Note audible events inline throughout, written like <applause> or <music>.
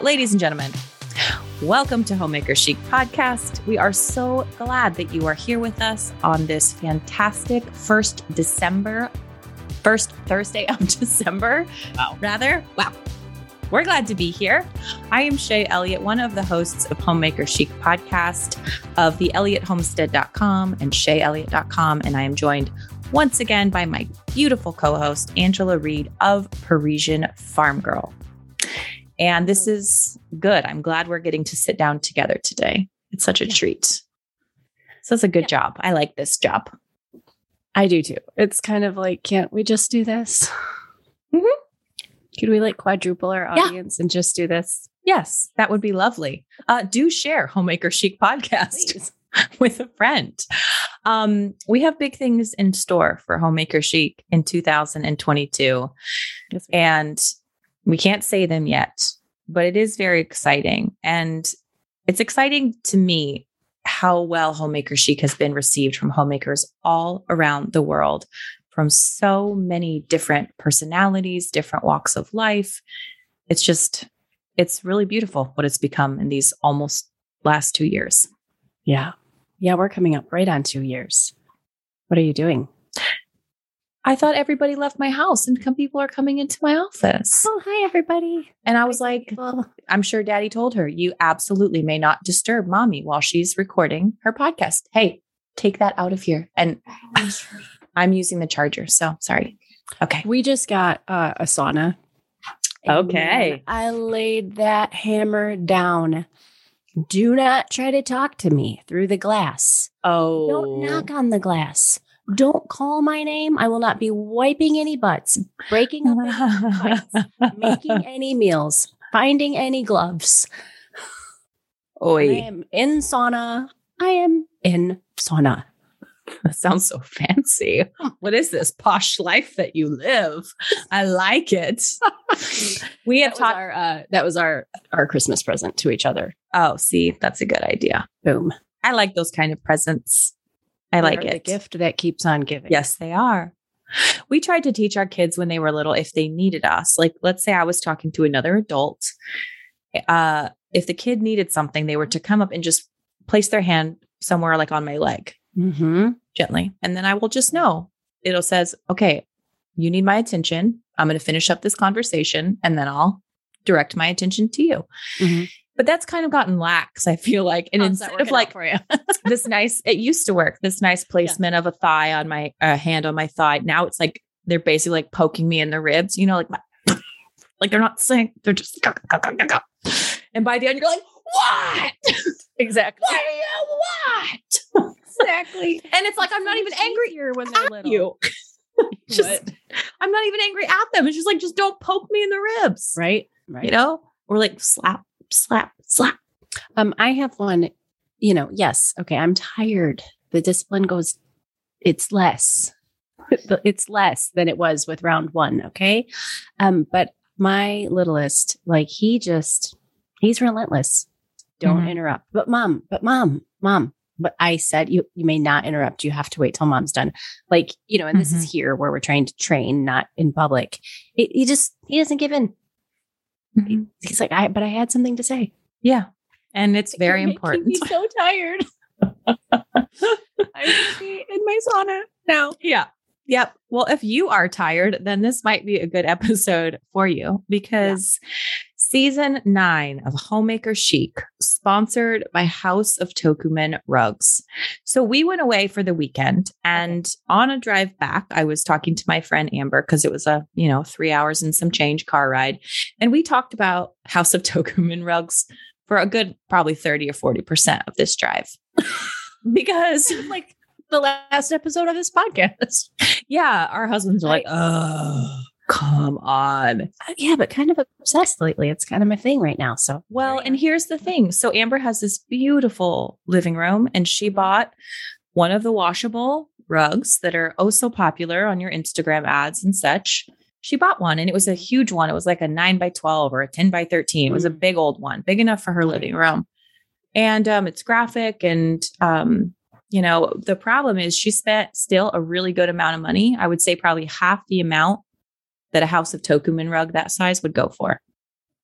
Ladies and gentlemen, welcome to Homemaker Chic Podcast. We are so glad that you are here with us on this fantastic first December, first Thursday of <laughs> December. Wow. Rather, wow. We're glad to be here. I am Shaye Elliott, one of the hosts of Homemaker Chic podcast of the ElliottHomestead.com and ShayeElliott.com. And I am joined once again by my beautiful co host, Angela Reed of Parisian Farm Girl. And this is good. I'm glad we're getting to sit down together today. It's such a Yeah. treat. So it's a good Yeah. job. I like this job. I do too. It's kind of like, can't we just do this? Mhm. Could we like quadruple our Yeah. audience and just do this? Yes, that would be lovely. Uh, do share Homemaker Chic podcast <laughs> with a friend. Um, we have big things in store for Homemaker Chic in 2022, Yes, and we can't say them yet, but it is very exciting. And it's exciting to me how well Homemaker Chic has been received from homemakers all around the world from so many different personalities, different walks of life. It's just, it's really beautiful what it's become in these almost last two years. Yeah. Yeah, we're coming up right on two years. What are you doing? I thought everybody left my house and some people are coming into my office. Oh, hi, everybody. And I was like, Well, I'm sure daddy told her, you absolutely may not disturb mommy while she's recording her podcast. Hey, take that out of here. And I'm using the charger. So sorry. Okay. we just got uh, a sauna. Okay. I laid that hammer down. Do not try to talk to me through the glass. Oh, Don't knock on the glass. Don't call my name. I will not be wiping any butts, breaking up any fights, making <laughs> any meals, finding any gloves. Oi. I am in sauna. I am in sauna. that sounds so fancy. What is this posh life that you live? I like it. <laughs> we have taught. our uh, that was our our Christmas present to each other. Oh, see, that's a good idea. Boom. I like those kind of presents. I like it. The gift that keeps on giving. Yes, they are. We tried to teach our kids when they were little if they needed us. Like, let's say I was talking to another adult. Uh, if the kid needed something, they were to come up and just place their hand somewhere like on my leg Mm-hmm. gently. And then I will just know it'll says, okay, you need my attention. I'm going to finish up this conversation and then I'll direct my attention to you. Mhm. But that's kind of gotten lax, I feel like. And How's instead of like <laughs> this nice it used to work this nice <laughs> placement of a thigh on my uh, hand on my thigh now it's like they're basically like poking me in the ribs you know like my, <laughs> like they're not saying they're just and by the end you're like what exactly. what you what Exactly. and it's like i'm not even angry here when they're little. you just What? i'm not even angry at them it's just like just don't poke me in the ribs Right. Right. you know or like slap slap slap Um, I have one, you know, yes. Okay. I'm tired. The discipline goes, it's less. <laughs> it's less than it was with round one. Okay. Um, but my littlest, like he just, he's relentless. Don't Mhm. interrupt. But mom, but mom, mom. But I said you you may not interrupt. You have to wait till mom's done. Like, you know, and this is here where we're trying to train, not in public. It, he just he doesn't give in. Mhm. He's like, I but I had something to say. yeah and it's very You're making important Me so tired. <laughs> I'm gonna be in my sauna now. Yeah. Yep. Well, if you are tired, then this might be a good episode for you because season nine of Homemaker Chic, sponsored by House of Tocumen Rugs. So we went away for the weekend and on a drive back, I was talking to my friend Amber because it was a, you know, three hours and some change car ride. And we talked about House of Tocumen Rugs for a good probably 30 or 40% of this drive. <laughs> because like the last episode of this podcast. Yeah, our husbands are like, oh, come on. Uh, yeah, but kind of obsessed lately. It's kind of my thing right now. So Well, and here's the thing. So Amber has this beautiful living room, and she bought one of the washable rugs that are oh so popular on your Instagram ads and such. She bought one, and it was a huge one. It was like a nine by 12 or a 10 by 13. It was a Mm. big old one, big enough for her living room. And um, it's graphic and um, you know, the problem is she spent still a really good amount of money. I would say probably half the amount that a House of Tocumen rug that size would go for.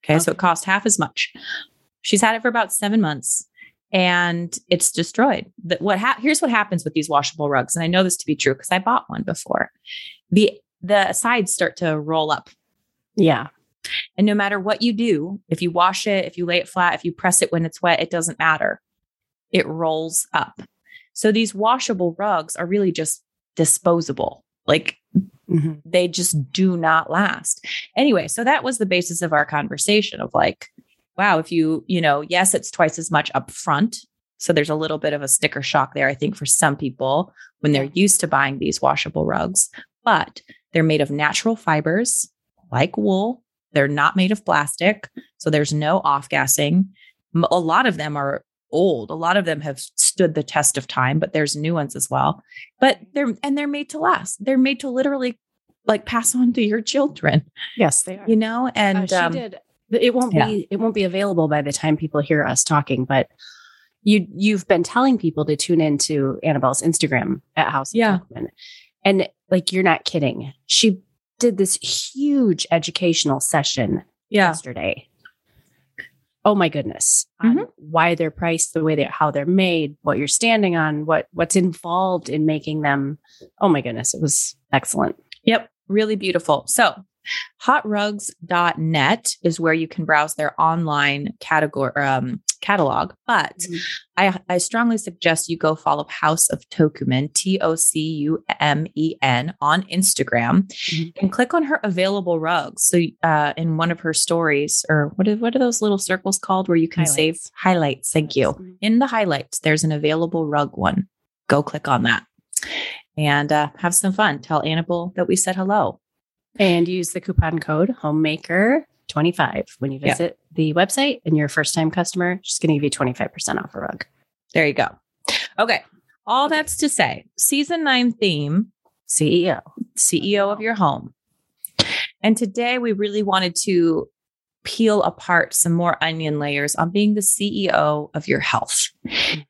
Okay, so it cost half as much. She's had it for about seven months and it's destroyed. The, what ha- here's what happens with these washable rugs, and I know this to be true because I bought one before. The the sides start to roll up, Yeah. and no matter what you do, if you wash it, if you lay it flat, if you press it when it's wet, it doesn't matter. It rolls up. So these washable rugs are really just disposable. Like Mhm. they just do not last. Anyway, so that was the basis of our conversation of like, wow, if you, you know, yes, it's twice as much upfront. So there's a little bit of a sticker shock there, I think, for some people when they're used to buying these washable rugs, but they're made of natural fibers like wool. They're not made of plastic. So there's no off gassing. A lot of them are old. A lot of them have stood the test of time, but there's new ones as well. But they're, and they're made to last. They're made to literally like pass on to your children, Yes, they are. you know? Uh, And she um, did. It won't yeah. be. It won't be available by the time people hear us talking. But you you've been telling people to tune into Annabelle's Instagram at House of Yeah. Tocumen. and like you're not kidding. She did this huge educational session yeah. yesterday. Oh my goodness! Mhm. why they're priced the way they how they're made, what you're standing on, what what's involved in making them. Oh my goodness! It was excellent. Yep. Really beautiful. So hotrugs.net is where you can browse their online category um, catalog. But I, I strongly suggest you go follow House of Tocumen, T O C U M E N, on Instagram Mhm. and click on her available rugs. So, uh, in one of her stories, or what are, what are those little circles called where you can save Highlights. highlights? Thank you. Mhm. In the highlights, there's an available rug one. Go click on that and uh, have some fun. Tell Annabelle that we said hello. and use the coupon code homemaker 25 when you Yeah. visit the website and you're a first time customer she's going to give you 25% off a rug There you go. Okay. All that's to say, season nine theme ceo CEO of your home. And today we really wanted to peel apart some more onion layers on being the CEO of your health.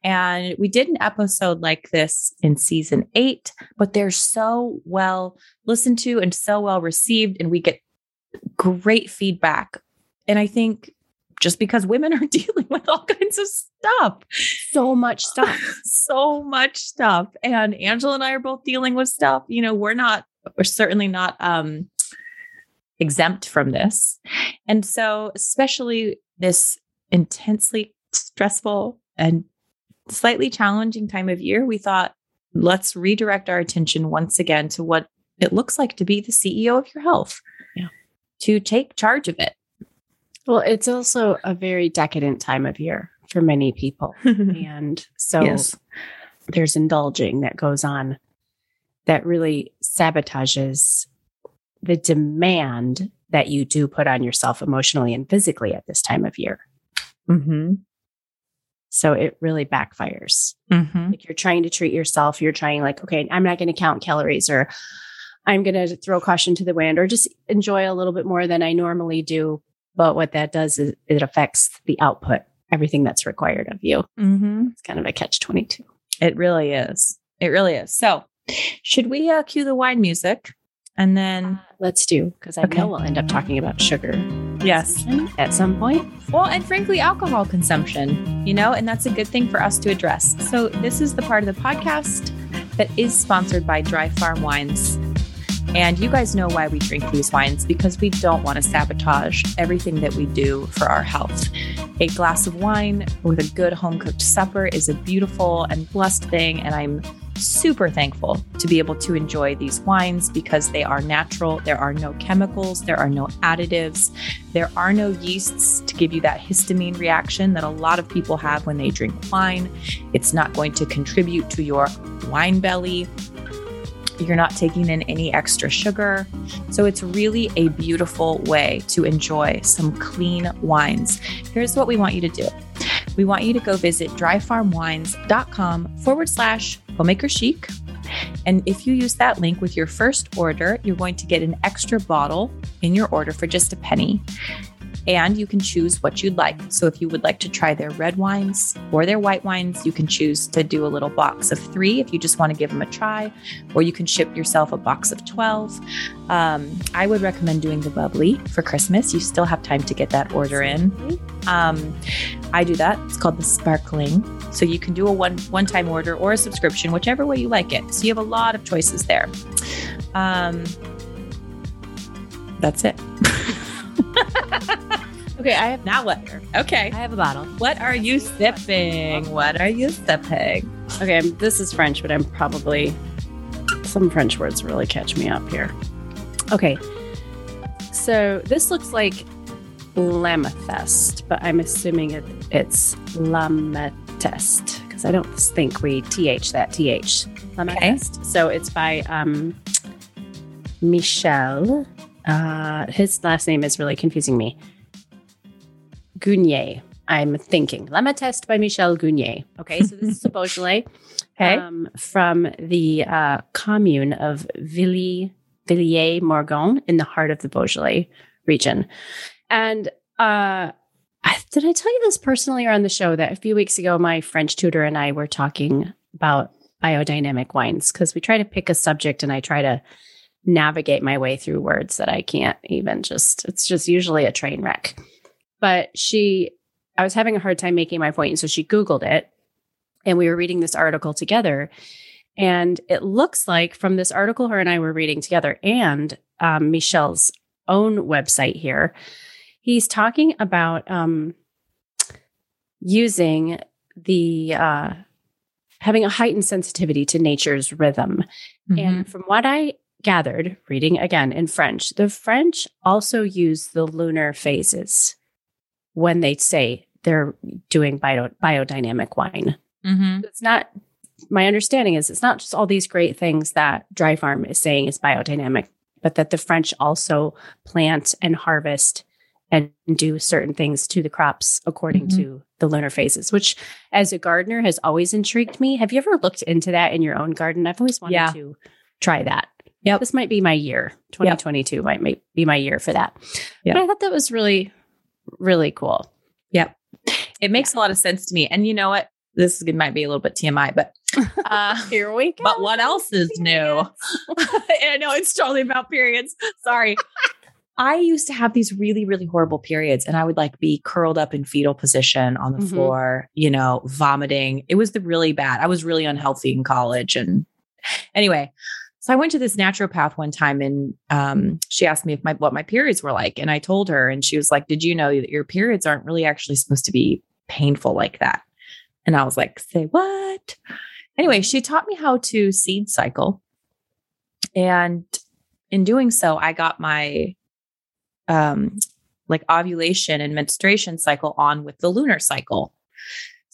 And we did an episode like this in season eight, but they're so well listened to and so well received, and we get great feedback. And I think just because women <laughs> are dealing with all kinds of stuff, so much stuff <laughs> so much stuff. And Angela and I are both dealing with stuff. You know, we're not, we're certainly not um exempt from this. And so, especially this intensely stressful and slightly challenging time of year, we thought let's redirect our attention once again to what it looks like to be the CEO of your health. Yeah. To take charge of it. well it's also a very decadent time of year for many people <laughs> and so Yes. there's indulging that goes on that really sabotages the demand that you do put on yourself emotionally and physically at this time of year Mm-hmm. so it really backfires Mm-hmm. like you're trying to treat yourself you're trying like okay i'm not going to count calories or i'm going to throw caution to the wind or just enjoy a little bit more than i normally do but what that does is it affects the output everything that's required of you Mm-hmm. it's kind of a catch 22 It really is. It really is. So, should we uh, cue the wine music and then, let's do because i Okay. know we'll end up talking about sugar yes, at some point well, and frankly, alcohol consumption, you know, and that's a good thing for us to address. So, this is the part of the podcast that is sponsored by Dry Farm Wines. And you guys know why we drink these wines because we don't want to sabotage everything that we do for our health. A glass of wine with a good home cooked supper is a beautiful and blessed thing. And I'm super thankful to be able to enjoy these wines because they are natural. There are no chemicals, there are no additives, there are no yeasts to give you that histamine reaction that a lot of people have when they drink wine. It's not going to contribute to your wine belly. You're not taking in any extra sugar. So it's really a beautiful way to enjoy some clean wines. Here's what we want you to do we want you to go visit dryfarmwines.com forward slash homemaker chic. And if you use that link with your first order, you're going to get an extra bottle in your order for just a penny. And you can choose what you'd like. So if you would like to try their red wines or their white wines, you can choose to do a little box of three if you just want to give them a try, or you can ship yourself a box of 12. Um, I would recommend doing the bubbly for Christmas. You still have time to get that order in. Um, I do that. It's called the sparkling. So you can do a one one time order or a subscription, whichever way you like it. So you have a lot of choices there. Um, that's it. <laughs> Okay, I have now what? Okay. I have a bottle. What are you sipping? What are you sipping? Okay, I'm, this is French, but I'm probably some French words really catch me up here. Okay, so this looks like Lamethest, but I'm assuming it, it's Lametest because I don't think we th that th. Lamethest. So it's by um, Michel. Uh, his last name is really confusing me. Gunier. I'm thinking Lametest by Michel Gunier. Okay, so this is <laughs> a Beaujolais Okay. um, from the uh, commune of Villiers, Villiers Morgon in the heart of the Beaujolais region. And uh, I, did I tell you this personally or on the show that a few weeks ago, my French tutor and I were talking about biodynamic wines because we try to pick a subject and I try to navigate my way through words that I can't even just, it's just usually a train wreck. But she, I was having a hard time making my point. And so she Googled it and we were reading this article together. And it looks like from this article her and I were reading together and um, Michel's own website here, he's talking about um, using the uh, having a heightened sensitivity to nature's rhythm. Mm-hmm. And from what I gathered, reading again in French, the French also use the lunar phases when they say they're doing bio, biodynamic wine. Mm-hmm. It's not, my understanding is it's not just all these great things that Dry Farm is saying is biodynamic, but that the French also plant and harvest and do certain things to the crops according Mhm. to the lunar phases, which as a gardener has always intrigued me. Have you ever looked into that in your own garden? I've always wanted Yeah. to try that. Yep. This might be my year. 2022 might ma- be my year for that. Yep. But I thought that was really, really cool. Yep. It makes a lot of sense to me. And you know what? This is, might be a little bit TMI, but <laughs> uh, Here we go. but what else is new? <laughs> I know it's totally about periods. Sorry. <laughs> I used to have these really, really horrible periods, and I would like be curled up in fetal position on the Mhm. floor, you know, vomiting. It was the really bad. I was really unhealthy in college. And anyway, so I went to this naturopath one time and um, she asked me if my what my periods were like. And I told her, and she was like, Did you know that your periods aren't really actually supposed to be painful like that? And I was like, Say what? Anyway, she taught me how to seed cycle. And in doing so, I got my um like ovulation and menstruation cycle on with the lunar cycle.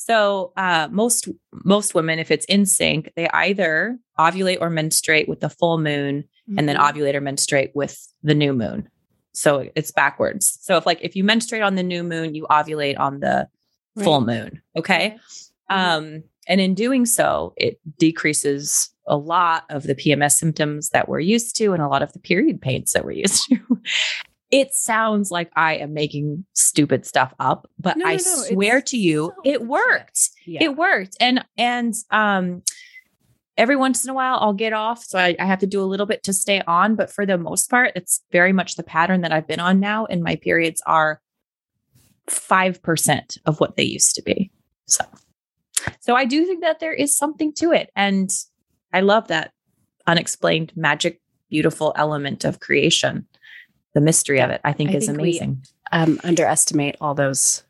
So uh most most women, if it's in sync, they either ovulate or menstruate with the full moon and then Mhm. ovulate or menstruate with the new moon. So it's backwards. So if like if you menstruate on the new moon, you ovulate on the full moon. Okay. Um, and in doing so, it decreases a lot of the PMS symptoms that we're used to and a lot of the period pains that we're used <laughs> to. It sounds like I am making stupid stuff up, but No, I no, no, swear to you, so it worked. Yeah. It worked. And and um every once in a while I'll get off. So I, I have to do a little bit to stay on. But for the most part, it's very much the pattern that I've been on now. And my periods are 5% of what they used to be. So so I do think that there is something to it. And I love that unexplained magic, beautiful element of creation. The mystery of it, I think, I is think we- amazing. um, underestimate all those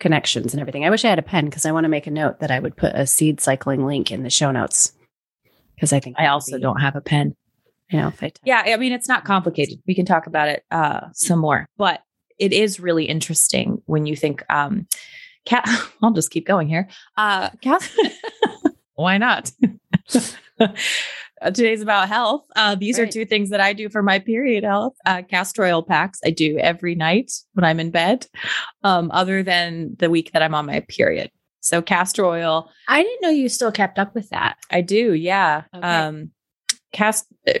connections and everything. I wish I had a pen because I want to make a note that I would put a seed cycling link in the show notes because I think I also be- don't have a pen. You know, if I Yeah, I mean, it's not complicated. We can talk about it uh, some more, but it is really interesting when you think. Um, Cat, <laughs> I'll just keep going here. Uh, Cat, <laughs> why not? <laughs> Uh, Today's about health. Uh, these are two things that I do for my period health. Uh, castor oil packs I do every night when I'm in bed, um, other than the week that I'm on my period. So castor oil, I didn't know you still kept up with that. I do, yeah. Okay. Um, cast uh,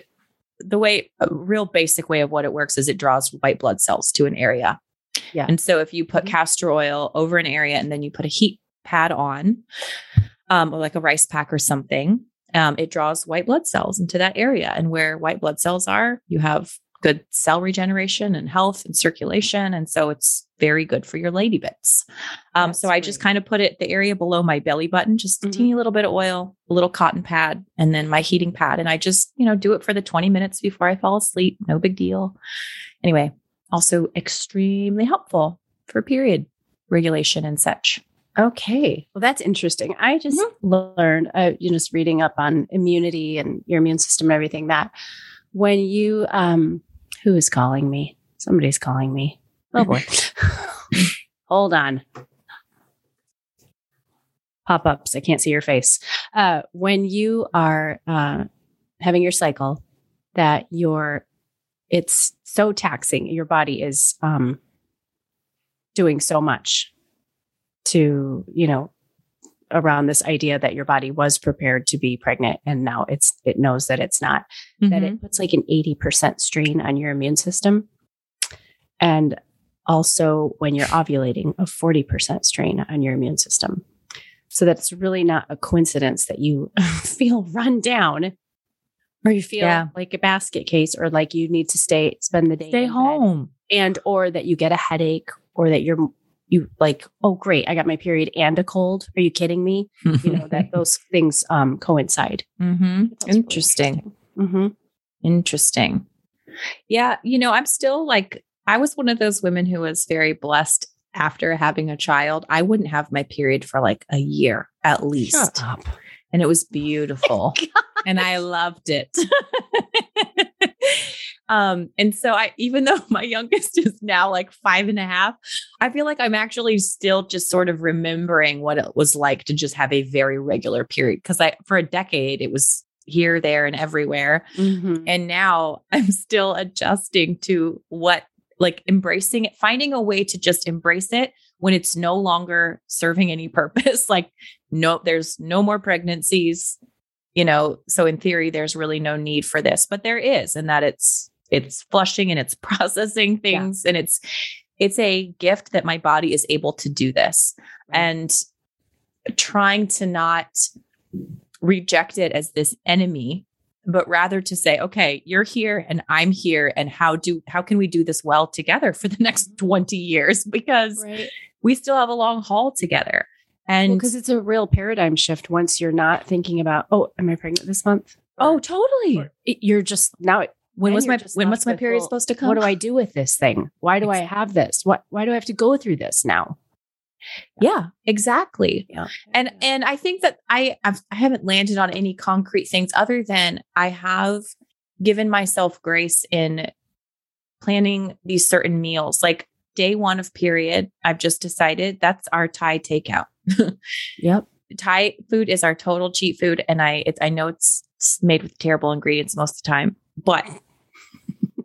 the way a real basic way of what it works is it draws white blood cells to an area. Yeah. And so if you put Mhm. castor oil over an area and then you put a heat pad on, um, or like a rice pack or something, um, it draws white blood cells into that area. And where white blood cells are, you have good cell regeneration and health and circulation. And so it's very good for your lady bits. Um, so I just kind of put it the area below my belly button, just a Mhm. teeny little bit of oil, a little cotton pad, and then my heating pad. And I just, you know, do it for the 20 minutes before I fall asleep. No big deal. Anyway, also extremely helpful for period regulation and such. Okay. Well, that's interesting. I just Mm-hmm. learned, uh, you know, just reading up on immunity and your immune system and everything that when you, um, who is calling me? Somebody's calling me. Oh boy. <laughs> <laughs> Hold on. Pop ups. I can't see your face. Uh, when you are uh, having your cycle, that your it's so taxing. Your body is um, doing so much to you know around this idea that your body was prepared to be pregnant and now it's it knows that it's not that Mhm. it puts like an 80% strain on your immune system and also when you're ovulating a 40% strain on your immune system so that's really not a coincidence that you <laughs> feel run down or you feel Yeah. like a basket case or like you need to stay spend the day Stay home. and or that you get a headache or that you're you like oh great i got my period and a cold are you kidding me you know that <laughs> those things um coincide hmm That's really Interesting. Mhm. Interesting. Yeah. You know, I'm still like, I was one of those women who was very blessed after having a child. I wouldn't have my period for like a year at least. And it was beautiful. <laughs> and I loved it. <laughs> um, and so I, even <laughs> though my youngest is now like five and a half, I feel like I'm actually still just sort of remembering what it was like to just have a very regular period. Cause I, for a decade, it was here, there, and everywhere. Mhm. And now <laughs> I'm still adjusting to what, like embracing it, finding a way to just embrace it when it's no longer serving any <laughs> purpose. like, no, there's no more pregnancies, you know. So in theory, there's really no need for this, but there is, and that it's it's flushing and it's <laughs> processing Yeah. things, and it's it's a gift that my body is able to do this, Right. and trying to not reject it as this enemy but rather to say okay you're here and i'm here and how do how can we do this well together for the next mm-hmm. 20 years? Because right. we still have a long haul together. And because it's a real paradigm shift once you're not thinking about oh am i pregnant this month? Oh totally. or you're just now when was my when was my period well, supposed to come what do i do with this thing? Why do i have this? What why do i have to go through this now? Yeah. Exactly. Yeah. And and i think that i I've, i haven't landed on any concrete things other than i have given myself grace in planning these certain meals. Like day one of period i've just decided that's our thai takeout. <laughs> Yep. Thai food is our total cheat food and i it, i know it's made with terrible ingredients most of the time but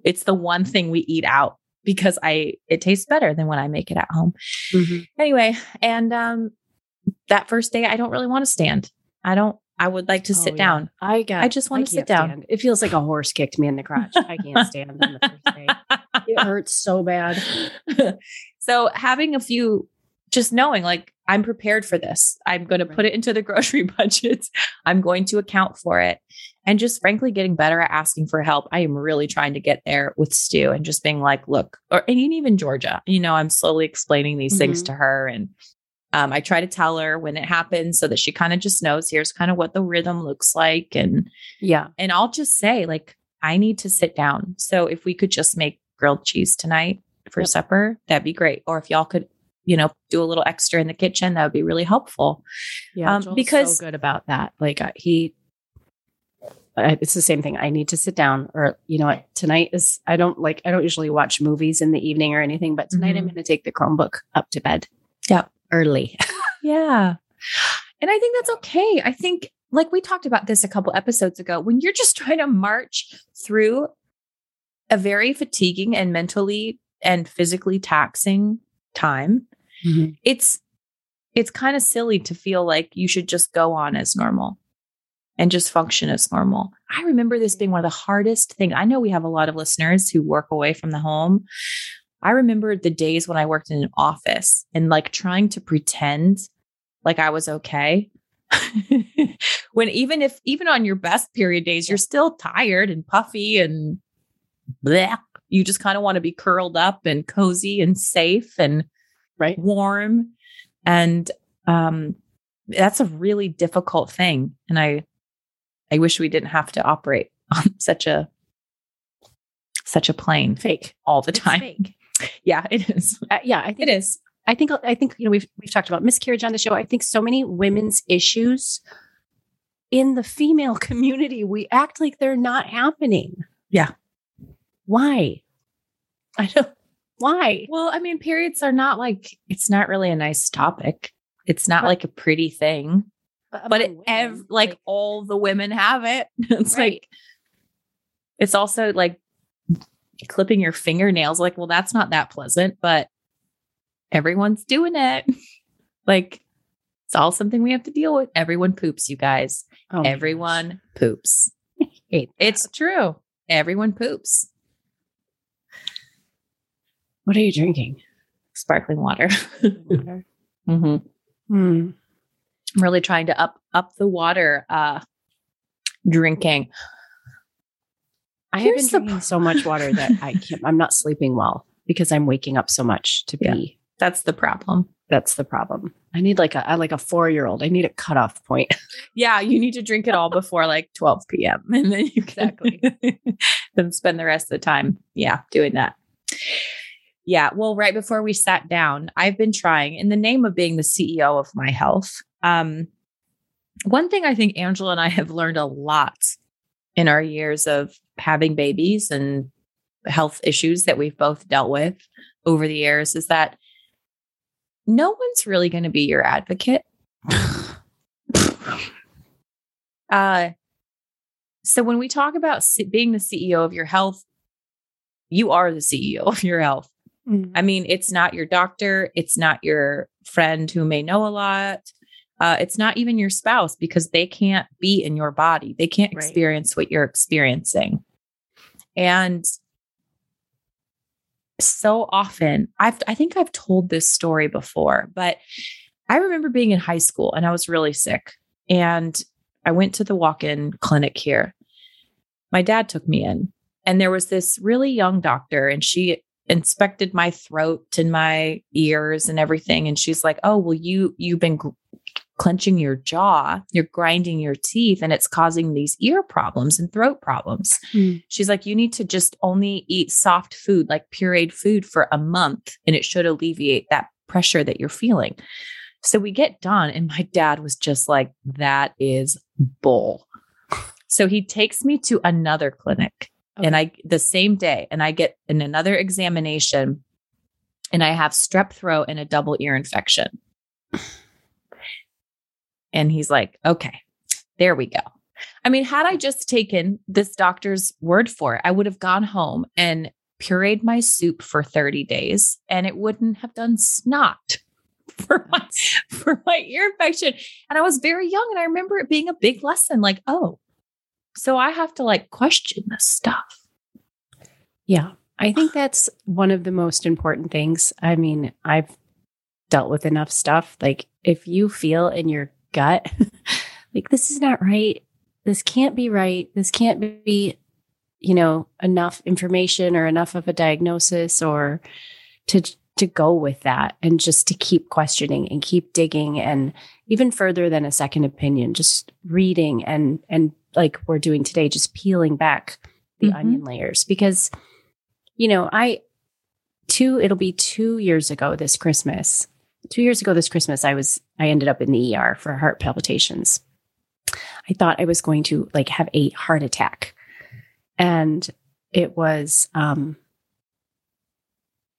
it's the one thing we eat out because i it tastes better than when i make it at home Mhm. anyway and um that first day i don't really want to stand i don't i would like to Oh, sit yeah. down I got. I just wanna sit down. stand. It feels like a horse kicked me in the crotch. I can't <laughs> stand on the first day. It hurts so bad. <laughs> so having a few just knowing like i'm prepared for this i'm going to put it into the <laughs> grocery budget i'm going to account for it and just frankly getting better at asking for help i am really trying to get there with stu and just being like look or and even georgia you know i'm slowly explaining these things Mhm. to her and um, I try to tell her when it happens so that she kind of just knows here's kind of what the rhythm looks like. And Yeah. and I'll just say, like, I need to sit down. So if we could just make grilled cheese tonight for Yep. supper, that'd be great. Or if y'all could, you know, do a little extra in the kitchen, that would be really helpful. Yeah. Um, because- so good about that. Like uh, he, it's the same thing. I need to sit down, or you know what? Tonight is. I don't like. I don't usually watch movies in the evening or anything, but tonight I'm Mhm. going to take the Chromebook up to bed. yeah early. <laughs> Yeah. And I think that's okay. I think, like we talked about this a couple episodes ago, when you're just <laughs> trying to march through a very fatiguing and mentally and physically taxing time, Mm-hmm. it's it's kind of silly to feel like you should just go on as normal and just function as normal. I remember this being one of the hardest things. I know we have a lot of listeners who work away from the home. I remember the days when I worked in an office and like trying to pretend like I was okay. <laughs> when even if even on your best period days, you're still tired and puffy and bleh. You just kind of want to be curled up and cozy and safe and Right. warm. And um that's a really difficult thing. And I I wish we didn't have to operate <laughs> on such a such a plane Fake. all the time. <laughs> Yeah, it is. Uh, yeah, I think It is. I think I think you know we've we've talked about miscarriage on the show. I think so many women's issues in the female <laughs> community we act like they're not happening. Yeah. Why? I don't why? Well, I mean, periods are not like it's not really a nice topic. It's not But- like a pretty thing, but it, among ev- women, like, all the women have it. <laughs> It's Right. like it's also like clipping your fingernails. Like, well, that's not that pleasant, but everyone's doing it. <laughs> like, it's all something we have to deal with. Everyone poops, you guys. oh Everyone poops. <laughs> gosh. That. It's true. Everyone poops. What are you drinking? Sparkling water. <laughs> Water. hmm Hmm. I'm really trying to up up the water uh drinking. I have Here's the been drinking so much water that I <laughs> can't. I'm not sleeping well because I'm waking up so much to Yeah. be. That's the problem. That's the problem. I need like a I like a four year old. I need a cutoff point. <laughs> Yeah, you need to drink it all before like 12 p.m. and then you can Exactly. then spend the rest of the time, yeah, doing that. Yeah, well, right before we sat down, I've been trying in the name of being the CEO of my health. Um, one thing I think Angela and I have learned a lot in our years of having babies and health issues that we've both dealt with over the years is that no one's really going to be your advocate. <sighs> uh, so when we talk about being the CEO of your health, you are the CEO of your health. I mean, it's not your doctor, it's not your friend who may know a lot. Uh, it's not even your spouse because they can't be in your body. They can't Right. experience what you're experiencing. And so often, I've I think I've told this story before, but I remember being in high school and I was really sick. And I went to the walk-in clinic here. My dad took me in, and there was this really young doctor, and she inspected my throat and my ears and everything. And she's like, "Oh, well, you you've been gr- clenching your jaw, you're grinding your teeth, and it's causing these ear problems and throat problems." Hmm. She's like, "You need to just only eat soft food, like pureed food, for a month, and it should alleviate that pressure that you're feeling." So we get done, and my dad was just like, "That is bull." So he takes me to another clinic and I the same day and I get in another examination and I have strep throat and a double ear infection. <sighs> And he's like, "Okay. There we go." I mean, had I just taken this doctor's word for it, I would have gone home and pureed my soup for 30 days and it wouldn't have done snot <laughs> for my for my ear infection. And I was very young and I remember it being a big lesson like, "Oh, so I have to like question this stuff." Yeah. I think that's one of the most important things. I mean, I've dealt with enough stuff. Like, if you feel in your gut, <laughs> like, this is not right, this can't be right, this can't be, you know, enough information or enough of a diagnosis or to, to go with that and just to keep questioning and keep digging and even further than a second opinion, just reading and, and like we're doing today, just peeling back the Mhm. onion layers because you know, I two it'll be 2 years ago this Christmas. 2 years ago this Christmas I was I ended up in the ER for heart palpitations. I thought I was going to like have a heart attack. And it was um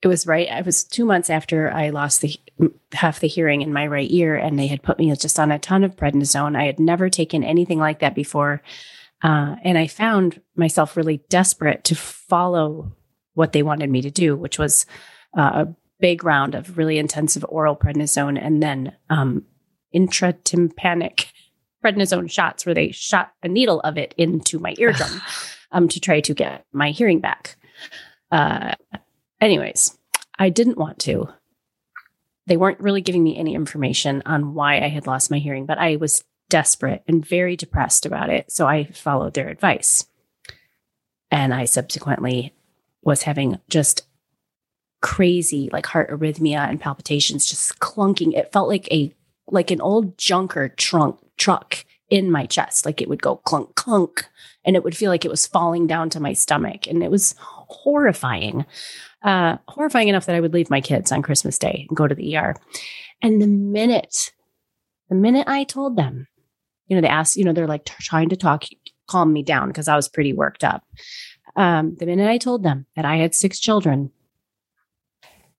it was right I was 2 months after I lost the half the hearing in my right ear and they had put me just on a ton of prednisone. I had never taken anything like that before. Uh, and I found myself really desperate to follow what they wanted me to do, which was uh, a big round of really intensive oral prednisone and then um, intratympanic <laughs> prednisone shots, where they shot a needle of it into my eardrum <laughs> um, to try to get my hearing back. Uh, anyways, I didn't want to. They weren't really giving me any information on why I had lost my hearing, but I was desperate and very depressed about it. So I followed their advice. And I subsequently was having just crazy like heart arrhythmia and palpitations just clunking. It felt like a like an old junker trunk truck in my chest. Like it would go clunk clunk and it would feel like it was falling down to my stomach. And it was horrifying. Uh, horrifying enough that I would leave my kids on Christmas Day and go to the ER. And the minute, the minute I told them, you know, they asked, you know, they're like trying to talk, calm me down because I was pretty worked up. Um, the minute I told them that I had six children,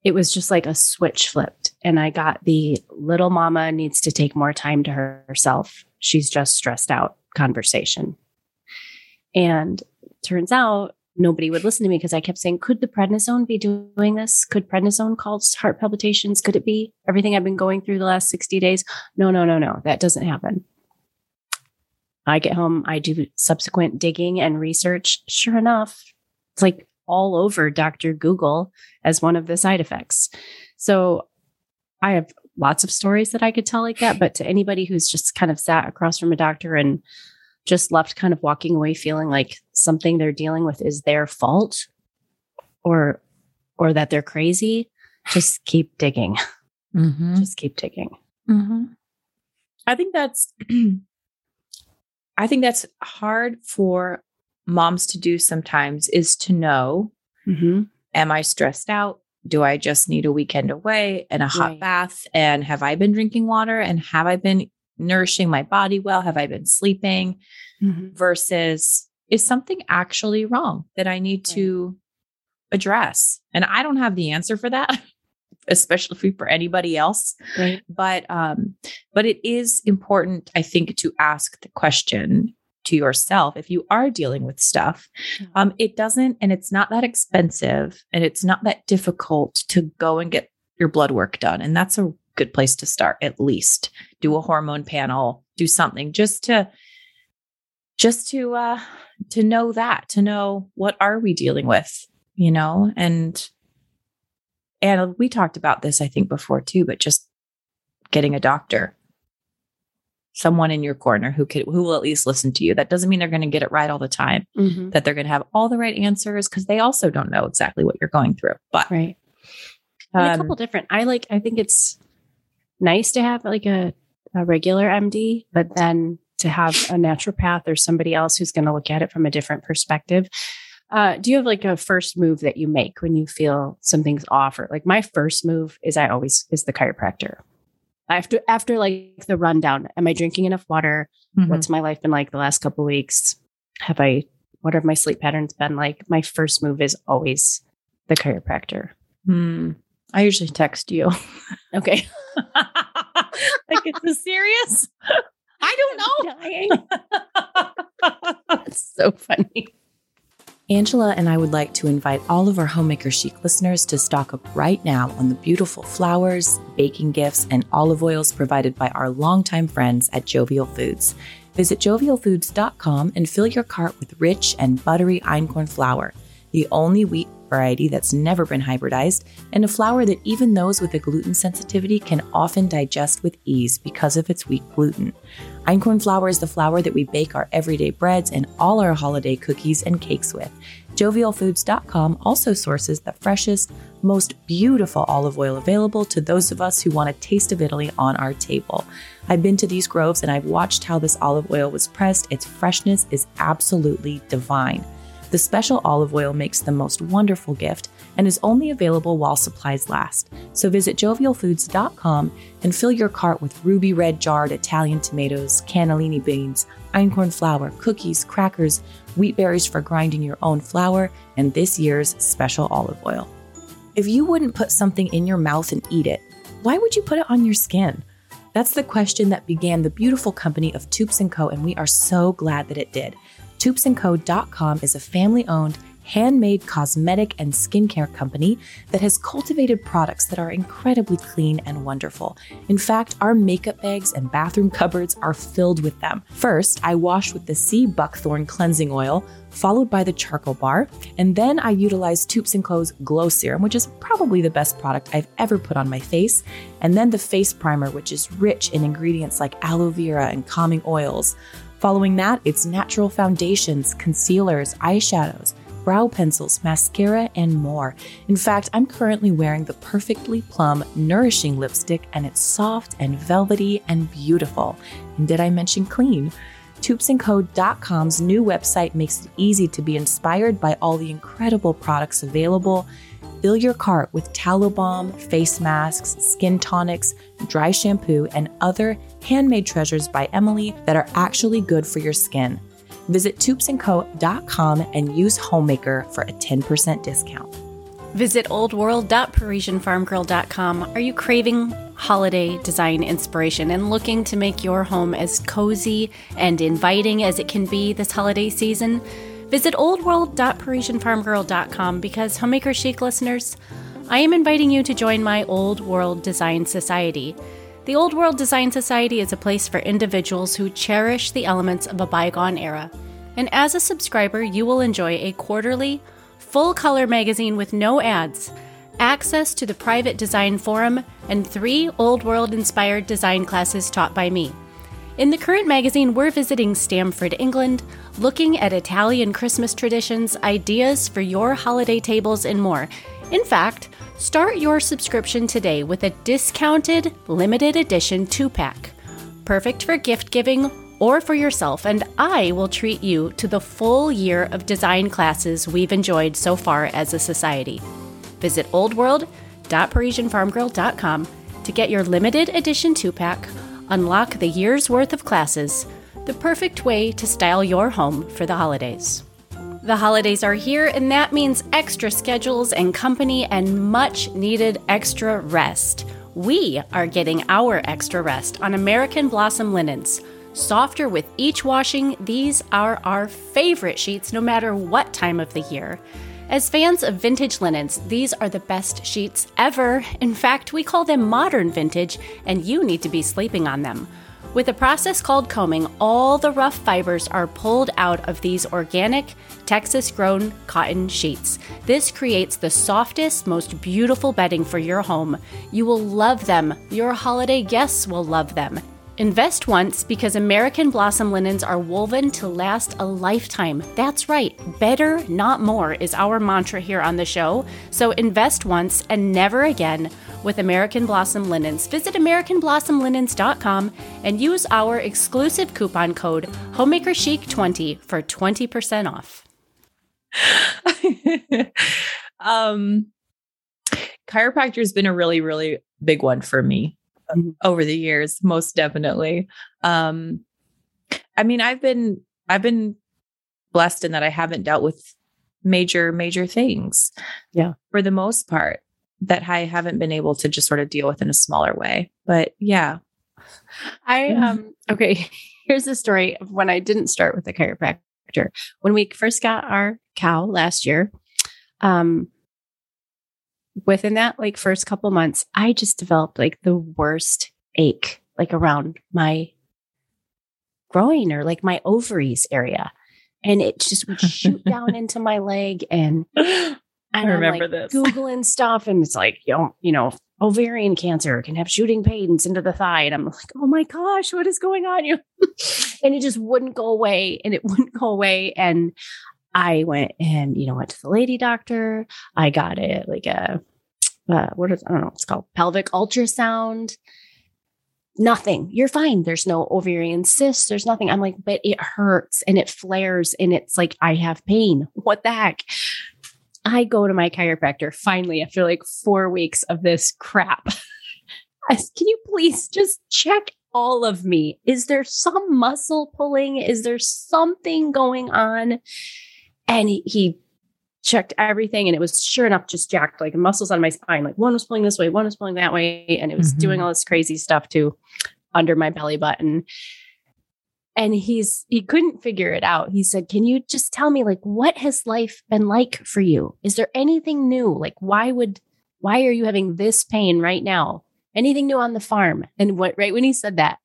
it was just like a switch flipped. And I got the little mama needs to take more time to herself. She's just stressed out conversation. And turns out nobody would listen to me because I kept saying, could the prednisone be doing this? Could prednisone cause heart palpitations? Could it be everything I've been going through the last 60 days? No, no, no, no. That doesn't happen. I get home, I do subsequent digging and research. Sure enough, it's like all over Dr. Google as one of the side effects. So I have lots of stories that I could tell like that, but to anybody who's just kind of sat across from a doctor and just left kind of walking away feeling like something they're dealing with is their fault or or that they're crazy, just keep digging. Mm-hmm. Just keep digging. Mm-hmm. I think that's <clears throat> I think that's hard for moms to do sometimes is to know mm-hmm. am I stressed out? Do I just need a weekend away and a hot right. bath? And have I been drinking water? And have I been nourishing my body well? Have I been sleeping? Mm-hmm. Versus is something actually wrong that I need right. to address? And I don't have the answer for that. <laughs> especially for anybody else right. but um but it is important i think to ask the question to yourself if you are dealing with stuff um it doesn't and it's not that expensive and it's not that difficult to go and get your blood work done and that's a good place to start at least. Do a hormone panel do something just to just to uh to know that to know what are we dealing with you know? And and we talked about this i think before too but just getting a doctor someone in your corner who could who will at least listen to you. That doesn't mean they're going to get it right all the time mm-hmm. that they're going to have all the right answers because they also don't know exactly what you're going through but right. Um, a couple different i like i think it's nice to have like a, a regular md but then to have a naturopath or somebody else who's going to look at it from a different perspective. Uh, do you have like a first move that you make when you feel something's off? Or like my first move is I always is the chiropractor. After after like the rundown, am I drinking enough water? Mm-hmm. What's my life been like the last couple weeks? Have I what have my sleep patterns been like? My first move is always the chiropractor. Hmm. I usually text you. <laughs> Okay. <laughs> like it's a serious. I don't know. <laughs> That's so funny. Angela and I would like to invite all of our Homemaker Chic listeners to stock up right now on the beautiful flowers, baking gifts, and olive oils provided by our longtime friends at Jovial Foods. Visit jovialfoods.com and fill your cart with rich and buttery einkorn flour, the only wheat variety that's never been hybridized, and a flour that even those with a gluten sensitivity can often digest with ease because of its weak gluten. Einkorn flour is the flour that we bake our everyday breads and all our holiday cookies and cakes with. JovialFoods.com also sources the freshest, most beautiful olive oil available to those of us who want a taste of Italy on our table. I've been to these groves and I've watched how this olive oil was pressed. Its freshness is absolutely divine. The special olive oil makes the most wonderful gift and is only available while supplies last. So visit jovialfoods.com and fill your cart with ruby red jarred Italian tomatoes, cannellini beans, einkorn flour, cookies, crackers, wheat berries for grinding your own flour, and this year's special olive oil. If you wouldn't put something in your mouth and eat it, why would you put it on your skin? That's the question that began the beautiful company of Toups & Co., and we are so glad that it did. Toupsandco.com is a family owned, handmade cosmetic and skincare company that has cultivated products that are incredibly clean and wonderful. In fact, our makeup bags and bathroom cupboards are filled with them. First, I wash with the sea buckthorn cleansing oil, followed by the charcoal bar, and then I utilize Toups & Co.'s Glow Serum, which is probably the best product I've ever put on my face, and then the face primer, which is rich in ingredients like aloe vera and calming oils. Following that, it's natural foundations, concealers, eyeshadows, brow pencils, mascara, and more. In fact, I'm currently wearing the Perfectly Plum Nourishing Lipstick, and it's soft and velvety and beautiful. And did I mention clean? ToupsandCo.com's new website makes it easy to be inspired by all the incredible products available. Fill your cart with tallow balm, face masks, skin tonics, dry shampoo, and other handmade treasures by Emily that are actually good for your skin. Visit toupsandco.com and use Homemaker for a 10% discount. Visit oldworld.parisiennefarmgirl.com. Are you craving holiday design inspiration and looking to make your home as cozy and inviting as it can be this holiday season? Visit oldworld.parisiennefarmgirl.com because Homemaker Chic listeners, I am inviting you to join my Old World Design Society. The Old World Design Society is a place for individuals who cherish the elements of a bygone era. And as a subscriber, you will enjoy a quarterly, full color magazine with no ads, access to the private design forum, and three Old World inspired design classes taught by me. In the current magazine, we're visiting Stamford, England, looking at Italian Christmas traditions, ideas for your holiday tables, and more. In fact, Start your subscription today with a discounted limited edition 2 pack. Perfect for gift giving or for yourself, and I will treat you to the full year of design classes we've enjoyed so far as a society. Visit oldworld.parisiennefarmgirl.com to get your limited edition 2 pack, unlock the year's worth of classes, the perfect way to style your home for the holidays. The holidays are here, and that means extra schedules and company and much needed extra rest. We are getting our extra rest on American Blossom linens. Softer with each washing, these are our favorite sheets no matter what time of the year. As fans of vintage linens, these are the best sheets ever. In fact, we call them modern vintage, and you need to be sleeping on them. With a process called combing, all the rough fibers are pulled out of these organic, Texas grown cotton sheets. This creates the softest, most beautiful bedding for your home. You will love them. Your holiday guests will love them. Invest once because American Blossom linens are woven to last a lifetime. That's right, better, not more, is our mantra here on the show. So invest once and never again with American Blossom linens. Visit AmericanBlossomLinens.com and use our exclusive coupon code HomemakerChic20 for 20% off. <laughs> um, chiropractor has been a really, really big one for me mm-hmm. over the years, most definitely. Um, I mean, I've been I've been blessed in that I haven't dealt with major major things. Yeah. For the most part that I haven't been able to just sort of deal with in a smaller way. But yeah. I um okay, <laughs> here's the story of when I didn't start with a chiropractor. When we first got our cow last year, um within that like first couple months, I just developed like the worst ache like around my groin or like my ovaries area. And it just would shoot <laughs> down into my leg and I remember like this. <laughs> Googling stuff and it's like, you know, you know, ovarian cancer can have shooting pains into the thigh. And I'm like, oh my gosh, what is going on? You <laughs> and it just wouldn't go away and it wouldn't go away. And I went and, you know, went to the lady doctor. I got it like a uh, what is I don't know, it's called pelvic ultrasound. Nothing. You're fine. There's no ovarian cysts. There's nothing. I'm like, but it hurts and it flares and it's like I have pain. What the heck? I go to my chiropractor finally after like four weeks of this crap. <laughs> Can you please just check all of me? Is there some muscle pulling? Is there something going on? And he, he checked everything and it was sure enough just jacked like muscles on my spine. Like one was pulling this way, one was pulling that way. And it was mm-hmm. doing all this crazy stuff to under my belly button. and he's he couldn't figure it out. He said, "Can you just tell me like what has life been like for you? Is there anything new? Like why would why are you having this pain right now? Anything new on the farm?" And what right when he said that,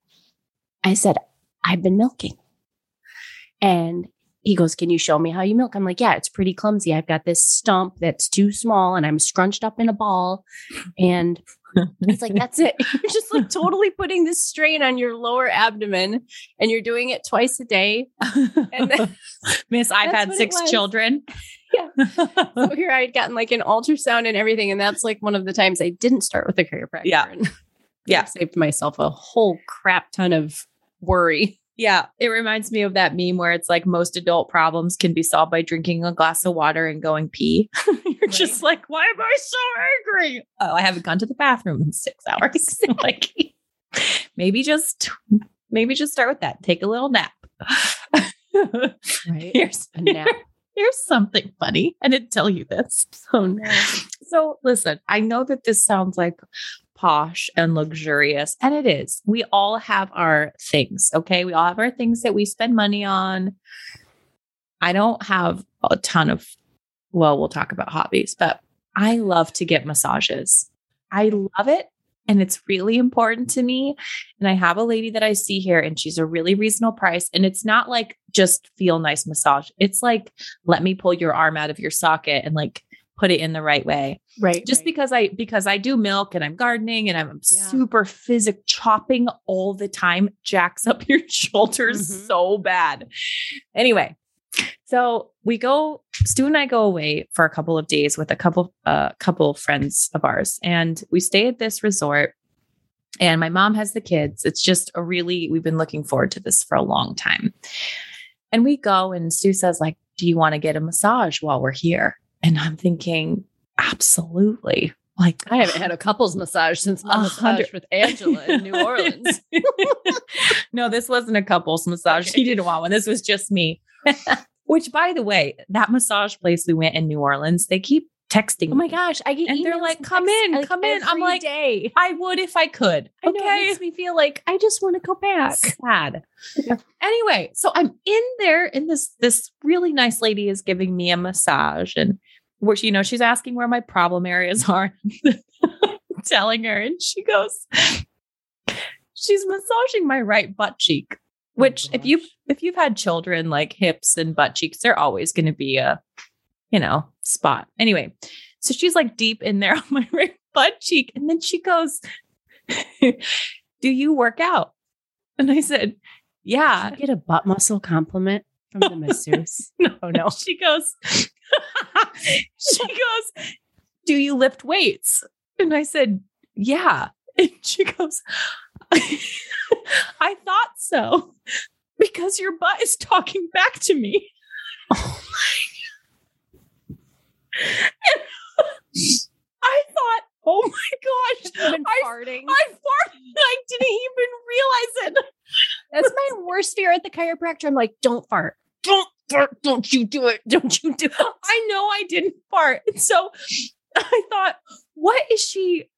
I said, "I've been milking." And he goes, Can you show me how you milk? I'm like, Yeah, it's pretty clumsy. I've got this stump that's too small and I'm scrunched up in a ball. And it's like, That's it. <laughs> You're just like <laughs> totally putting this strain on your lower abdomen and you're doing it twice a day. And then, <laughs> Miss, I've had six children. Yeah. so here I had gotten like an ultrasound and everything. And that's like one of the times I didn't start with a chiropractor. Yeah. And Yeah. I saved myself a whole crap ton of worry. Yeah, it reminds me of that meme where it's like most adult problems can be solved by drinking a glass of water and going pee. <laughs> You're just like, why am I so angry? Oh, I haven't gone to the bathroom in six <laughs> hours. <laughs> like, maybe just, maybe just start with that. Take a little nap. Right. here's A nap. here's something funny. I didn't tell you this. No. So listen, I know that this sounds like posh and luxurious, and it is. We all have our things, okay? We all have our things that we spend money on. I don't have a ton of, well, we'll talk about hobbies, but I love to get massages. I love it. And it's really important to me. And I have a lady that I see here, and she's a really reasonable price. And it's not like just feel nice massage. It's like, let me pull your arm out of your socket and like put it in the right way Right. just right. because I because I do milk and I'm gardening and I'm Yeah. super physic chopping all the time jacks up <laughs> your shoulders Mhm. so bad. Anyway, so we go Stu and I go away for a couple of days with a couple uh couple friends of ours and we stay at this resort and my mom has the kids. It's just a really we've been looking forward to this for a long time. And we go and Stu says like, "Do you want to get a massage while we're here?" And I'm thinking, absolutely. Like I haven't had a couples massage since my massage with Angela in New <laughs> Orleans. <laughs> no, this wasn't a couples massage. Okay. He didn't want one. This was just me. <laughs> Which, by the way, that massage place we went in New Orleans, they keep texting Oh my gosh, I get And they're like, and "Come in, like, come in." I'm like, day. I would if I could. I know it Okay. makes me feel like I just want to go back. Sad. Yeah. Anyway, so I'm in there, and this this really nice lady is giving me a massage, and where she, you know, she's asking where my problem areas <laughs> are. Telling her, and she goes, she's massaging my right butt cheek. Oh, which, if you if you've had children, like hips and butt cheeks, they're always going to be a, you know, spot. Anyway, so she's like deep in there <laughs> on my right butt cheek, and then she goes, "Do you work out?" And I said, "Yeah." Did you get a butt muscle compliment from the <laughs> masseuse? No, Oh, no. She goes, <laughs> she goes, Do you lift weights? And I said, Yeah. And she goes, I thought so because your butt is talking back to me. Oh <laughs> my I thought, oh my gosh, I've been I, farting. I farted. I didn't even realize it. That's my worst fear at the chiropractor. I'm like, don't fart. Don't fart. Don't you do it. Don't you do it. I know I didn't fart. And so I thought, what is she?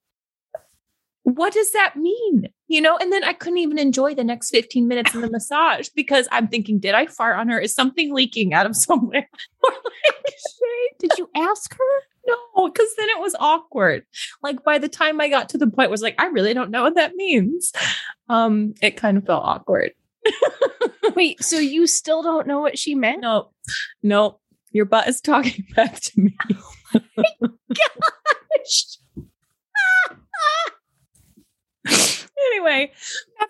What does that mean? You know, and then I couldn't even enjoy the next 15 minutes of the massage because I'm thinking, did I fart on her? Is something leaking out of <laughs> somewhere? Or like, Shaye, did you ask her? no, because then it was awkward. Like by the time I got to the point, was like, I really don't know what that means. Um, it kind of felt awkward. Wait, so you still don't know what she meant? No, no, your butt is talking <laughs> back to me. gosh <laughs> anyway,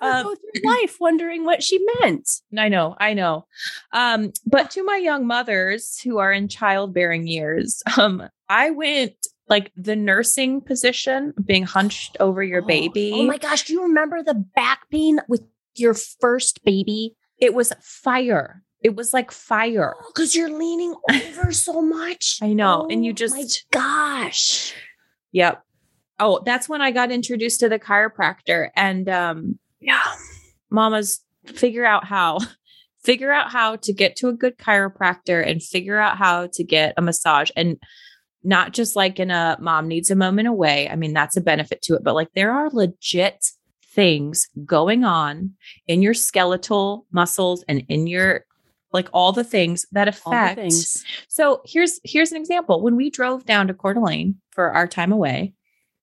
Never Um, go through life wondering what she meant. I know, I know. Um, but to my young mothers who are in childbearing years, um, I went like the nursing position, being hunched over your Oh, baby. Oh my gosh, do you remember the back pain with your first baby? It was fire. It was like fire. <gasps> Because you're leaning <laughs> over so much. I know, and you Oh just- my gosh. Yep. Oh, that's when I got introduced to the chiropractor and um Yeah. mamas figure out how <laughs> figure out how to get to a good chiropractor and figure out how to get a massage and not just like in a mom needs a moment away. I mean, that's a benefit to it, but like there are legit things going on in your skeletal muscles and in your like all the things that affect things. so here's here's an example when we drove down to Coeur d'Alene for our time away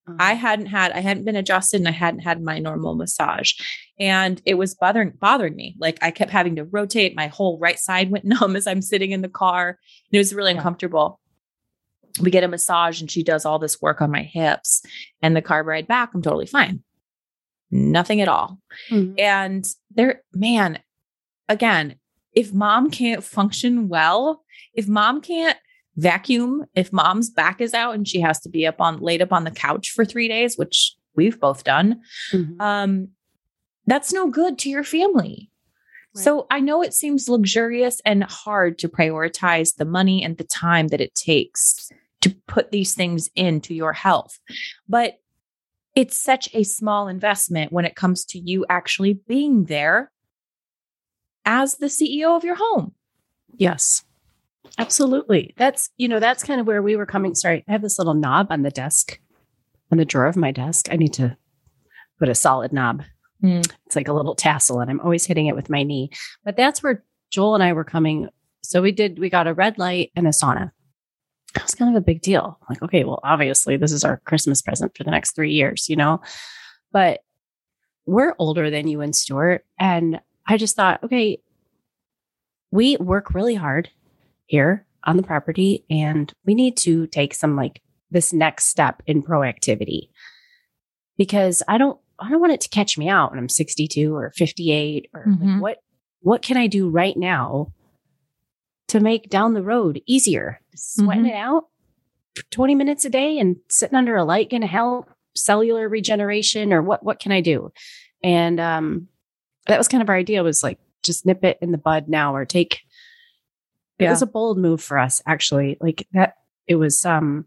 Uh-huh. I hadn't had I hadn't been adjusted and I hadn't had my normal massage. And it was bothering bothering me. Like I kept having to rotate. My whole right side went <laughs> numb as I'm sitting in the car. And it was really Yeah. uncomfortable. We get a massage and she does all this work on my hips. And the car ride back, I'm totally fine. Nothing at all. Mhm. And there, man, again, if mom can't function well, if mom can't vacuum, if mom's back is out and she has to be up on laid up on the couch for three days, which we've both done, Mhm. um, that's no good to your family. Right. So I know it seems luxurious and hard to prioritize the money and the time that it takes to put these things into your health. But it's such a small investment when it comes to you actually being there as the CEO of your home. Yes. Absolutely. That's, you know, that's kind of where we were coming. Sorry, I have this little knob on the desk, on the drawer of my desk. I need to put a solid knob. Hmm. It's like a little tassel, and I'm always hitting it with my knee. But that's where Joel and I were coming. So we did, we got a red light and a sauna. It was kind of a big deal. Like, okay, well, obviously, this is our Christmas present for the next three years, you know? But we're older than you and Stuart. And I just thought, okay, we work really hard here on the property and we need to take some like this next step in proactivity because I don't I don't want it to catch me out when I'm 62 or 58 or Mhm. like what what can I do right now to make down the road easier? Sweating Mhm. it out 20 minutes a day and sitting under a light going to help cellular regeneration or what what can I do? And um that was kind of our idea was like just nip it in the bud now or take it was a bold move for us actually like that it was um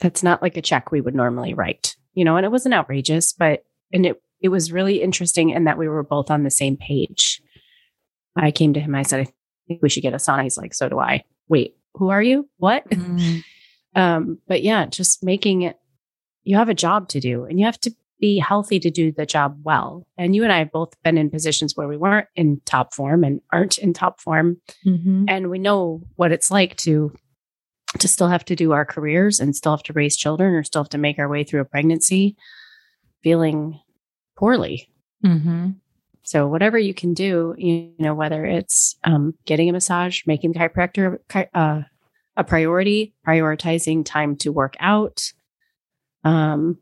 that's not like a check we would normally write you know and it wasn't outrageous but and it it was really interesting in that we were both on the same page i came to him i said i think we should get a sauna he's like so do i wait who are you? What? <laughs> Um but yeah just making it you have a job to do and you have to be healthy to do the job well. And you and i have both been in positions where we weren't in top form and aren't in top form. Mhm. and we know what it's like to to still have to do our careers and still have to raise children or still have to make our way through a pregnancy feeling poorly. Mhm. So whatever you can do you know whether it's um, getting a massage making the chiropractor uh, a priority prioritizing time to work out um,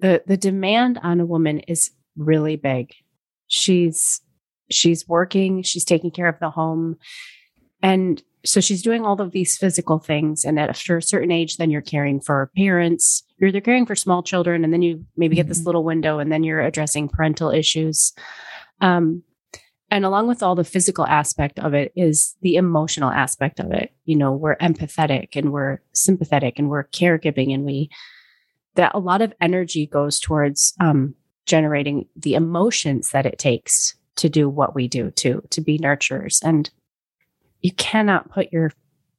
the the demand on a woman is really big she's she's working she's taking care of the home and so she's doing all of these physical things and after a certain age then you're caring for parents you're either caring for small children and then you maybe get this Mhm. little window and then you're addressing parental issues um, and along with all the physical aspect of it is the emotional aspect of it. You know we're empathetic and we're sympathetic and we're caregiving and we that a lot of energy goes towards um, generating the emotions that it takes to do what we do to to be nurturers. And you cannot put your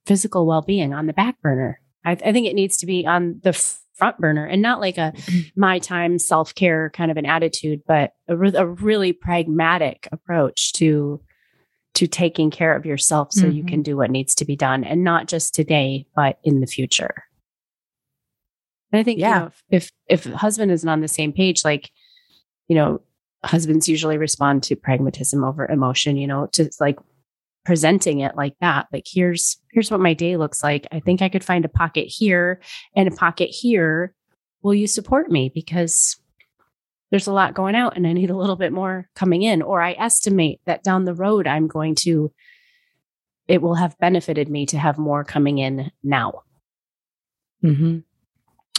physical well-being on the back burner. I, I think it needs to be on the front burner and not like a <clears throat> my time self-care kind of an attitude but a, re- a really pragmatic approach to to taking care of yourself so you Mhm. can do what needs to be done and not just today but in the future and i think Yeah. you know, if if if husband isn't on the same page like you know husbands usually respond to pragmatism over emotion you know to like presenting it like that like here's here's what my day looks like. I think i could find a pocket here and a pocket here. Will you support me? Because there's a lot going out and i need a little bit more coming in. Or i estimate that down the road i'm going to it will have benefited me to have more coming in now. Hmm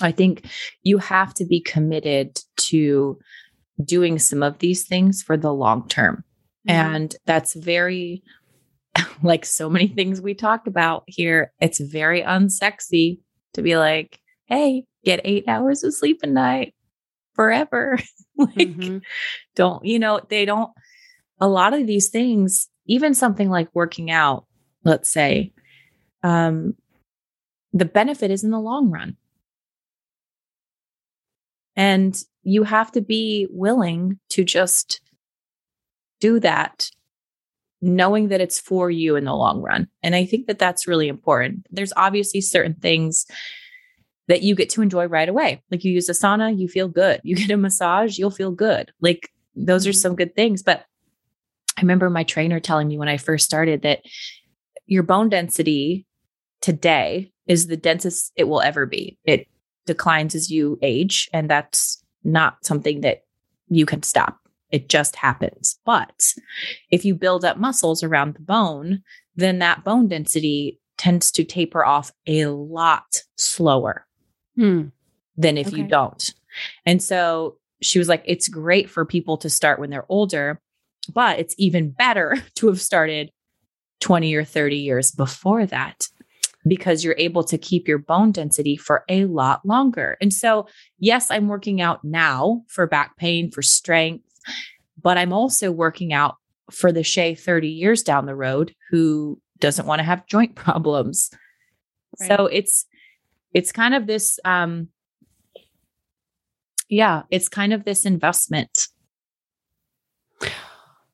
I think you have to be committed to doing some of these things for the long term. And that's very, <laughs> like so many things we talk about here, it's very unsexy to be like, hey, get eight hours of sleep a night forever. <laughs> like, Mhm. don't, you know, they don't, a lot of these things, even something like working out, let's say, um, the benefit is in the long run. And you have to be willing to just do that, knowing that it's for you in the long run. And I think that that's really important. There's obviously certain things that you get to enjoy right away. Like you use a sauna, you feel good. You get a massage, you'll feel good. Like those are mm-hmm. some good things. But I remember my trainer telling me when I first started that your bone density today is the densest it will ever be. It declines as you age, and that's not something that you can stop. It just happens. But if you build up muscles around the bone, then that bone density tends to taper off a lot slower Hmm. than if Okay. you don't. And so she was like, it's great for people to start when they're older, but it's even better <laughs> to have started 20 or 30 years before that because you're able to keep your bone density for a lot longer. And so, yes, I'm working out now for back pain, for strength, but I'm also working out for the Shaye 30 years down the road who doesn't want to have joint <laughs> problems. So it's it's kind of this um yeah, it's kind of this investment.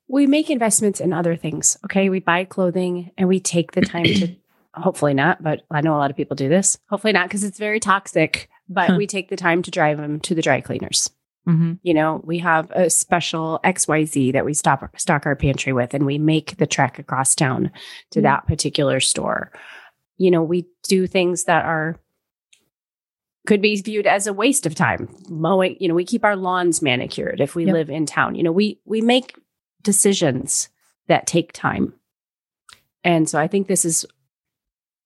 we make investments in other things. Okay. We buy clothing and we take the time to, <clears throat> hopefully not, but I know a lot of people do this. Hopefully not because it's very toxic, but Huh. we take the time to drive them to the dry cleaners. Mm-hmm. You know, we have a special XYZ that we stop, stock our pantry with, and we make the trek across town to Mhm. that particular store. You know, we do things that are could be viewed as a waste of time. Mowing, you know, we keep our lawns manicured if we Yep. live in town. You know, we we make decisions that take time. And so I think this is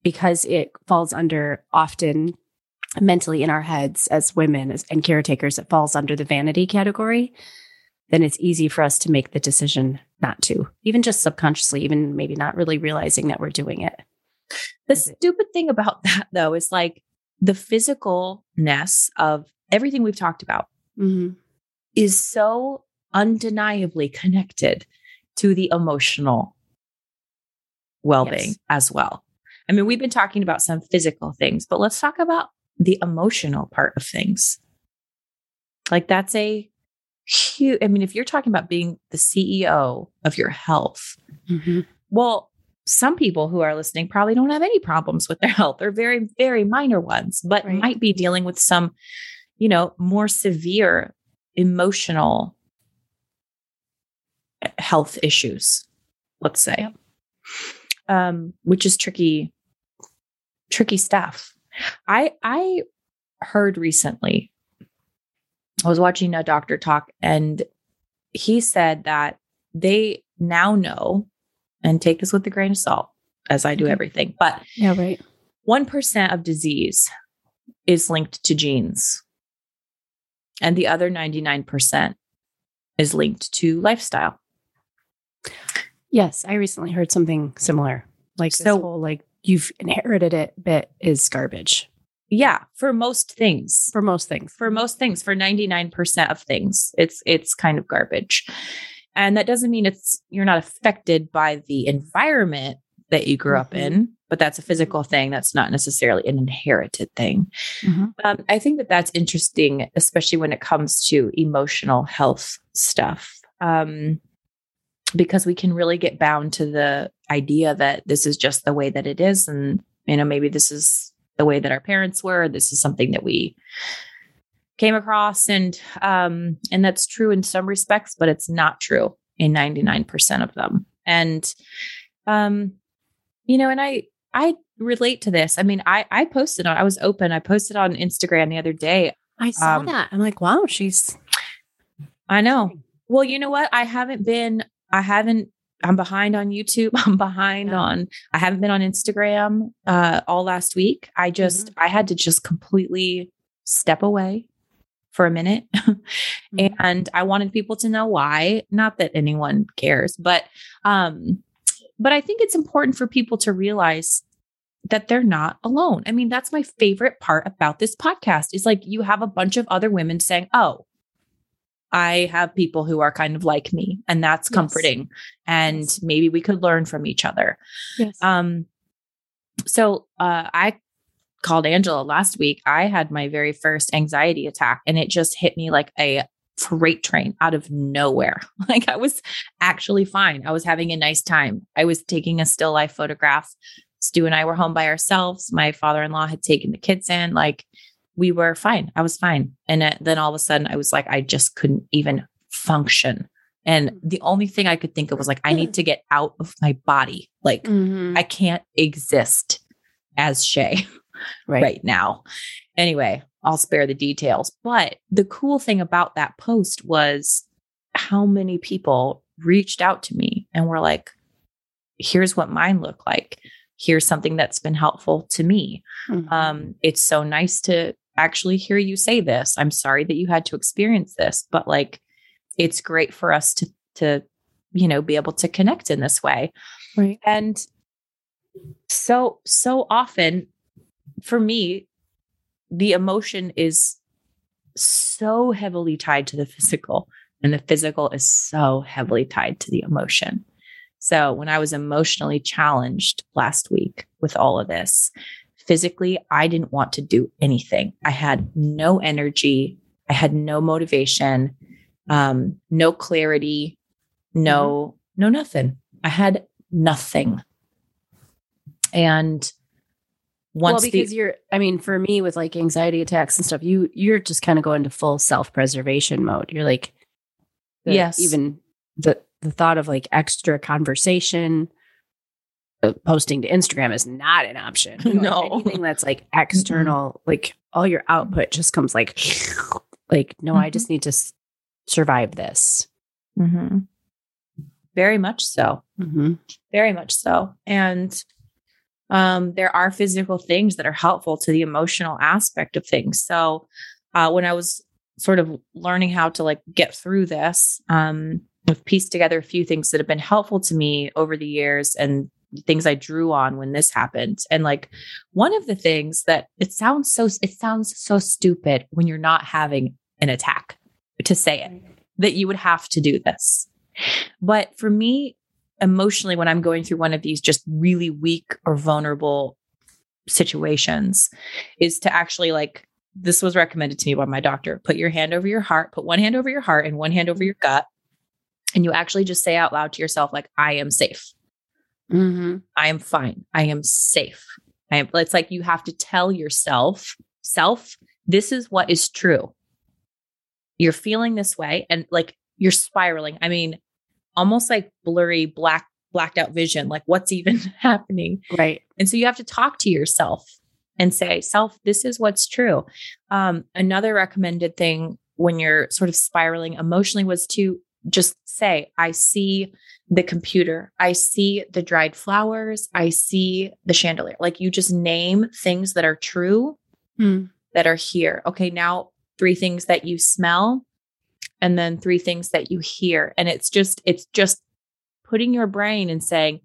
because it falls under often mentally in our heads as women as, and caretakers, it falls under the vanity category. Then it's easy for us to make the decision not to, even just subconsciously, even maybe not really realizing that we're doing it. The stupid thing about <laughs> that though is like the physicalness of everything we've talked about Mm-hmm. is so undeniably connected to the emotional well-being Yes. as well. I mean, we've been talking about some physical things, but let's talk about the emotional part of things. Like that's a huge I mean, if you're talking about being the CEO of your health, Mm-hmm. well, some people who are listening probably don't have any problems with their health or very, very minor ones, but Right. might be dealing with some, you know, more severe emotional eh, health issues, let's say, Yep. um, which is tricky, tricky stuff. I, I heard recently, I was watching a doctor talk and he said that they now know and take this with a grain of salt as I do mm-hmm. everything, but Yeah, right. 1% of disease is linked to genes, and the other 99% is linked to lifestyle. Yes, I recently heard something similar. Like this So- whole like you've inherited it bit is garbage Yeah, for most things. for most things. For most things, for 99% of things, it's it's kind of garbage. And that doesn't mean it's you're not affected by the environment that you grew up Mhm. in, but that's a physical thing. That's not necessarily an inherited thing. Mhm. Um, I think that that's interesting, especially when it comes to emotional health stuff, um, because we can really get bound to the idea that this is just the way that it is, and you know maybe this is the way that our parents were. This is something that we came across, and um, and that's true in some respects, but it's not true in ninety nine percent of them. And um, you know, and I I relate to this. I mean, I I posted on I was open. I posted on Instagram the other day. I saw Um, that. I'm like, wow, she's I know. Well, you know what? I haven't been I haven't I'm behind on YouTube. <laughs> I'm behind Yeah. on I haven't been on Instagram uh all last week. I just I had to just completely step away for a minute. <laughs> Mhm. and I wanted people to know why. Not that anyone cares, but um but I think it's important for people to realize that they're not alone. I mean, that's my favorite part about this podcast is like you have a bunch of other women saying, "Oh, I have people who are kind of like me," and that's Yes. comforting. And Yes. maybe we could learn from each other. yes. Um, so uh, I called Angela last week, I had my very first anxiety attack and it just hit me like a freight train out of nowhere. <laughs> Like I was actually fine. I was having a nice time. I was taking a still life photograph. Stu and I were home by ourselves. My father in law had taken the kids in. Like we were fine. I was fine. And then all of a sudden, I was like, I just couldn't even function. And the only thing I could think of was like, I need <laughs> to get out of my body. Like, Mhm. I can't exist as Shaye <laughs> Right. right now. Anyway, I'll spare the details. But the cool thing about that post was how many people reached out to me and were like, here's what mine look like. Here's something that's been helpful to me. Mhm. Um, it's so nice to actually hear you say this. I'm sorry that you had to experience this, but like it's great for us to to you know be able to connect in this way. right. And so, so often for me, the emotion is so heavily tied to the physical, and the physical is so heavily tied to the emotion. So, when I was emotionally challenged last week with all of this, physically, I didn't want to do anything. I had no energy, I had no motivation, um, no clarity, no, no, nothing. I had nothing. And once well, the- because you're, I mean, for me with like anxiety attacks and stuff, you you're just kind of going to full self preservation mode. You're like, the- Yes. even the the thought of like extra conversation, posting to Instagram is not an option. <laughs> You know, No. anything that's like <laughs> external, like all your output just comes like, <laughs> like no, I Mhm. just need to s- survive this. Mhm. very much so. Mm-hmm. very much so and um, there are physical things that are helpful to the emotional aspect of things so uh, when i was sort of learning how to like get through this um, i've pieced together a few things that have been helpful to me over the years and things i drew on when this happened and like one of the things that it sounds so it sounds so stupid when you're not having an attack to say it that you would have to do this but for me emotionally when I'm going through one of these just really weak or vulnerable situations is to actually like this was recommended to me by my doctor. Put your hand over your heart, put one hand over your heart and one hand over your gut. And you actually just say out loud to yourself, like, I am safe. Mm-hmm. I am fine. I am safe. I am, it's like you have to tell yourself, self, this is what is true. You're feeling this way and like you're spiraling. I mean, almost like blurry, black, blacked out vision. Like, what's even <laughs> happening? Right. And so you have to talk to yourself and say, self, this is what's true. Um, another recommended thing when you're sort of spiraling emotionally was to just say, I see the computer, I see the dried flowers, I see the chandelier. Like you just name things that are true Hmm. that are here. Okay, now three things that you smell and then three things that you hear. And it's just, it's just putting your brain and saying,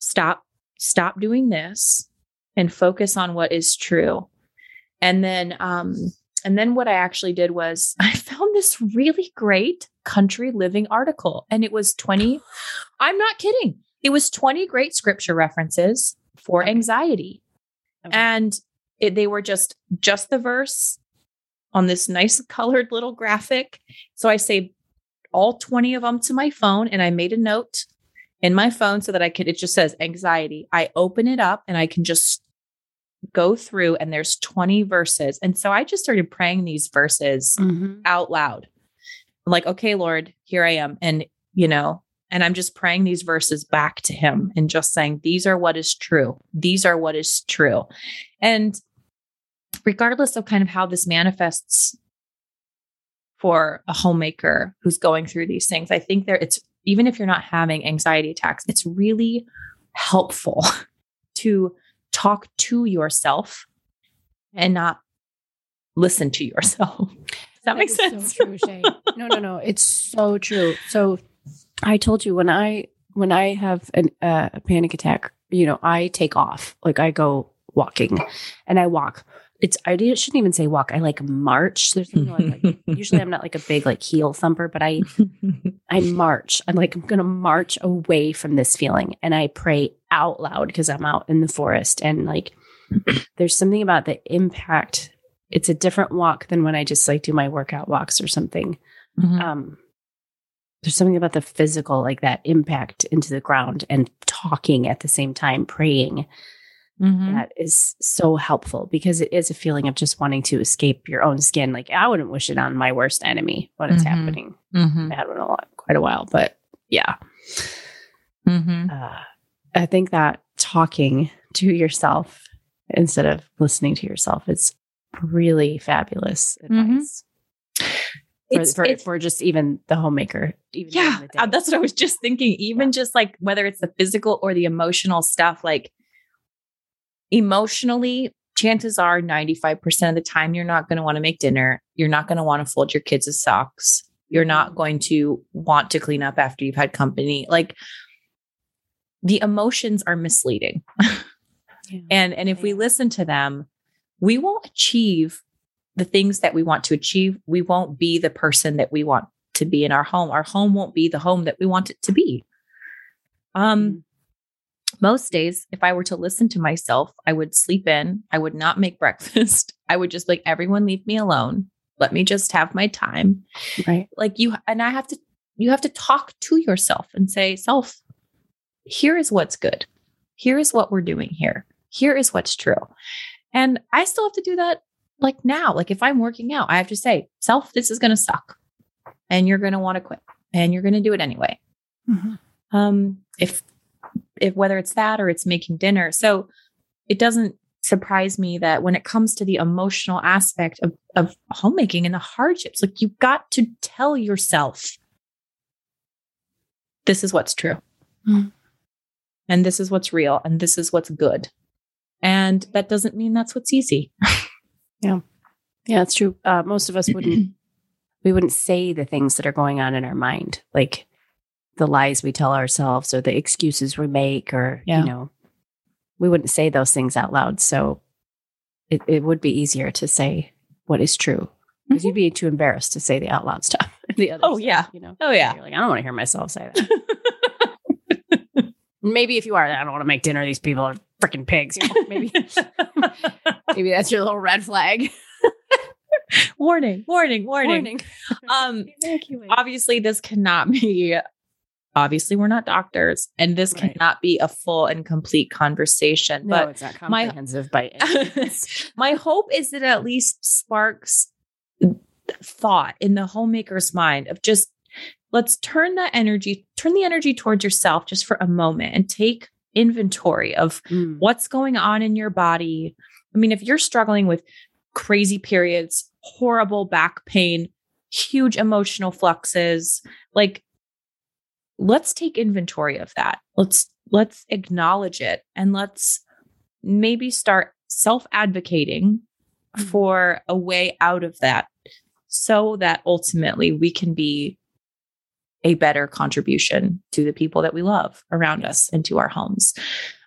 stop, stop doing this and focus on what is true. And then, um, and then what I actually did was <laughs> I found this really great country living article and it was 20, <gasps> I'm not kidding. It was 20 great scripture references for Okay. anxiety Okay. and it, they were just just the verse on this nice <laughs> colored little graphic so i saved all 20 of them to my phone and i made a note in my phone so that i could it just says anxiety i open it up and i can just go through and there's 20 verses. And so i just started praying these verses Mhm. out loud. I'm like okay lord here i am. And you know and i'm just praying these verses back to him and just saying these are what is true. These are what is true. And regardless of kind of how this manifests for a homemaker who's going through these things i think there it's even if you're not having anxiety attacks it's really helpful <laughs> to talk to yourself and not listen to yourself <laughs> does that, make sense So true, Shaye. No, no, no. It's so true. So I told you when I when I have an, uh, a panic attack, you know, I take off. Like I go walking, and I walk. It's I shouldn't even say walk. I like march. There's you know, I'm like, <laughs> usually I'm not like a big like heel thumper, but I <laughs> I march. I'm like I'm gonna march away from this feeling, and I pray out loud because I'm out in the forest, and like <clears throat> there's something about the impact. It's a different walk than when I just like do my workout walks or something. Mhm. Um, there's something about the physical, like that impact into the ground and talking at the same time, praying Mhm. that is so helpful because it is a feeling of just wanting to escape your own skin. Like I wouldn't wish it on my worst enemy when it's Mhm. happening. Mhm. I had one a lot, quite a while, but yeah. Mhm. Uh, I think that talking to yourself instead of listening to yourself is really fabulous advice. For, It's- for, it's- for just even the homemaker. Even Yeah, the uh, that's what I was just thinking. Even just like whether it's the physical or the emotional stuff, like emotionally, chances are 95% of the time you're not going to want to make dinner. You're not going to want to fold your kids' socks. You're not going to want to clean up after you've had company. Like the emotions are misleading. Yeah. <laughs> And and if we listen to them, we won't achieve the things that we want to achieve. We won't be the person that we want to be in our home. Our home won't be the home that we want it to be. Um most days if I were to listen to myself, I would sleep in, I would not make <laughs> breakfast. I would just like everyone leave me alone. Let me just have my time. right. Like you and I have to you have to talk to yourself and say, "Self, here is what's good. Here is what we're doing here. Here is what's true. And I still have to do that like now. Like if I'm working out, I have to say, self, this is going to suck. And you're going to want to quit and you're going to do it anyway. Mhm. Um, if, if whether it's that or it's making dinner. So it doesn't surprise me that when it comes to the emotional aspect of, of homemaking and the hardships, like you've got to tell yourself, this is what's true. Mhm. And this is what's real. And this is what's good. And that doesn't mean that's what's easy. <laughs> Yeah. Yeah, it's true. Uh, most of us wouldn't <clears throat> we wouldn't say the things that are going on in our mind, like the lies we tell ourselves or the excuses we make, or Yeah. you know, we wouldn't say those things out loud. So it, it would be easier to say what is true because you'd be too embarrassed to say the out loud <laughs> stuff. the other Oh, stuff, yeah. you know. Oh, yeah. You're like, I don't want to hear myself say that. <laughs> maybe if you are, I don't want to make dinner. These people are freaking pigs. You know, maybe <laughs> maybe that's your little red flag. warning, warning, warning. Um, Evacuate. obviously, this cannot be. Obviously, we're not doctors, and this Right. cannot be a full and complete conversation. No, but it's not my- comprehensive by any means. <laughs> my hope is that it at least sparks thought in the homemaker's mind of just let's turn that energy, turn the energy towards yourself just for a moment and take inventory of Mm. what's going on in your body. I mean, if you're struggling with crazy periods, horrible back pain, huge emotional fluxes, like let's take inventory of that. Let's let's acknowledge it and let's maybe start self-advocating Mhm. for a way out of that so that ultimately we can be a better contribution to the people that we love around us and to our homes.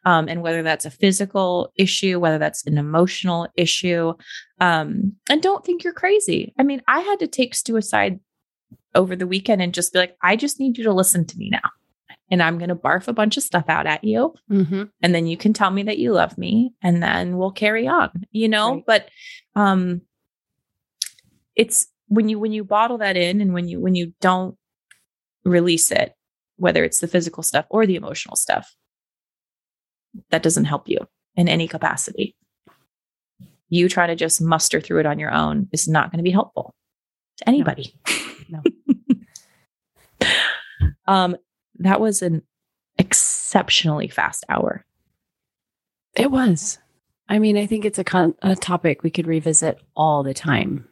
Um, and whether that's a physical issue, whether that's an emotional issue. Um, and don't think you're crazy. I mean, I had to take Stu aside over the weekend and just be like, I just need you to listen to me now. And I'm going to barf a bunch of stuff out at you. Mhm. And then you can tell me that you love me and then we'll carry on, you know? Right. But um it's when you when you bottle that in and when you when you don't release it, whether it's the physical stuff or the emotional stuff, that doesn't help you in any capacity. You try to just muster through it on your own is not going to be helpful to anybody. No. <laughs> um, that was an exceptionally fast hour. It was. I mean, I think it's a, con- a topic we could revisit all the time.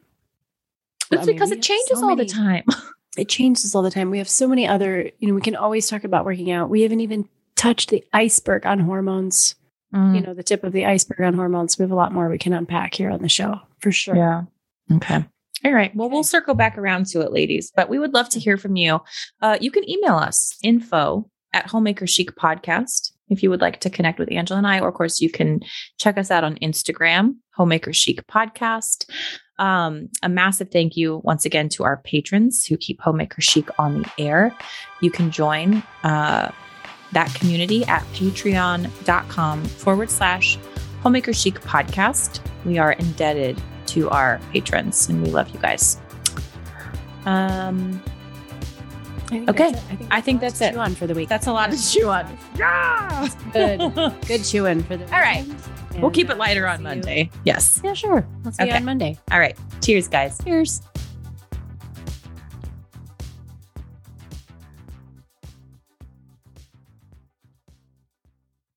That's I mean, because it changes so all the time. <laughs> It changes all the time. We have so many other, you know, we can always talk about working out. We haven't even touched the iceberg on hormones, Mm. you know, the tip of the iceberg on hormones. We have a lot more we can unpack here on the show for sure. Yeah. Okay. All right. Well, we'll circle back around to it, ladies, but we would love to hear from you. Uh, you can email us info at Homemaker Chic Podcast if you would like to connect with Angela and I, or of course, you can check us out on Instagram, Homemaker Chic Podcast. Um, a massive thank you once again to our patrons who keep Homemaker Chic on the air. You can join uh, that community at patreon.com forward slash Homemaker Chic podcast. We are indebted to our patrons and we love you guys. Um, Okay. that's it. I think that's it. chew on for the week. that's a lot to chew on. Yeah. good. <laughs> Good chewing for the. All right. weekend. We'll keep it lighter on see you- Monday. Yes. Yeah, sure. Let's see you on Monday. All right. Cheers, guys. Cheers.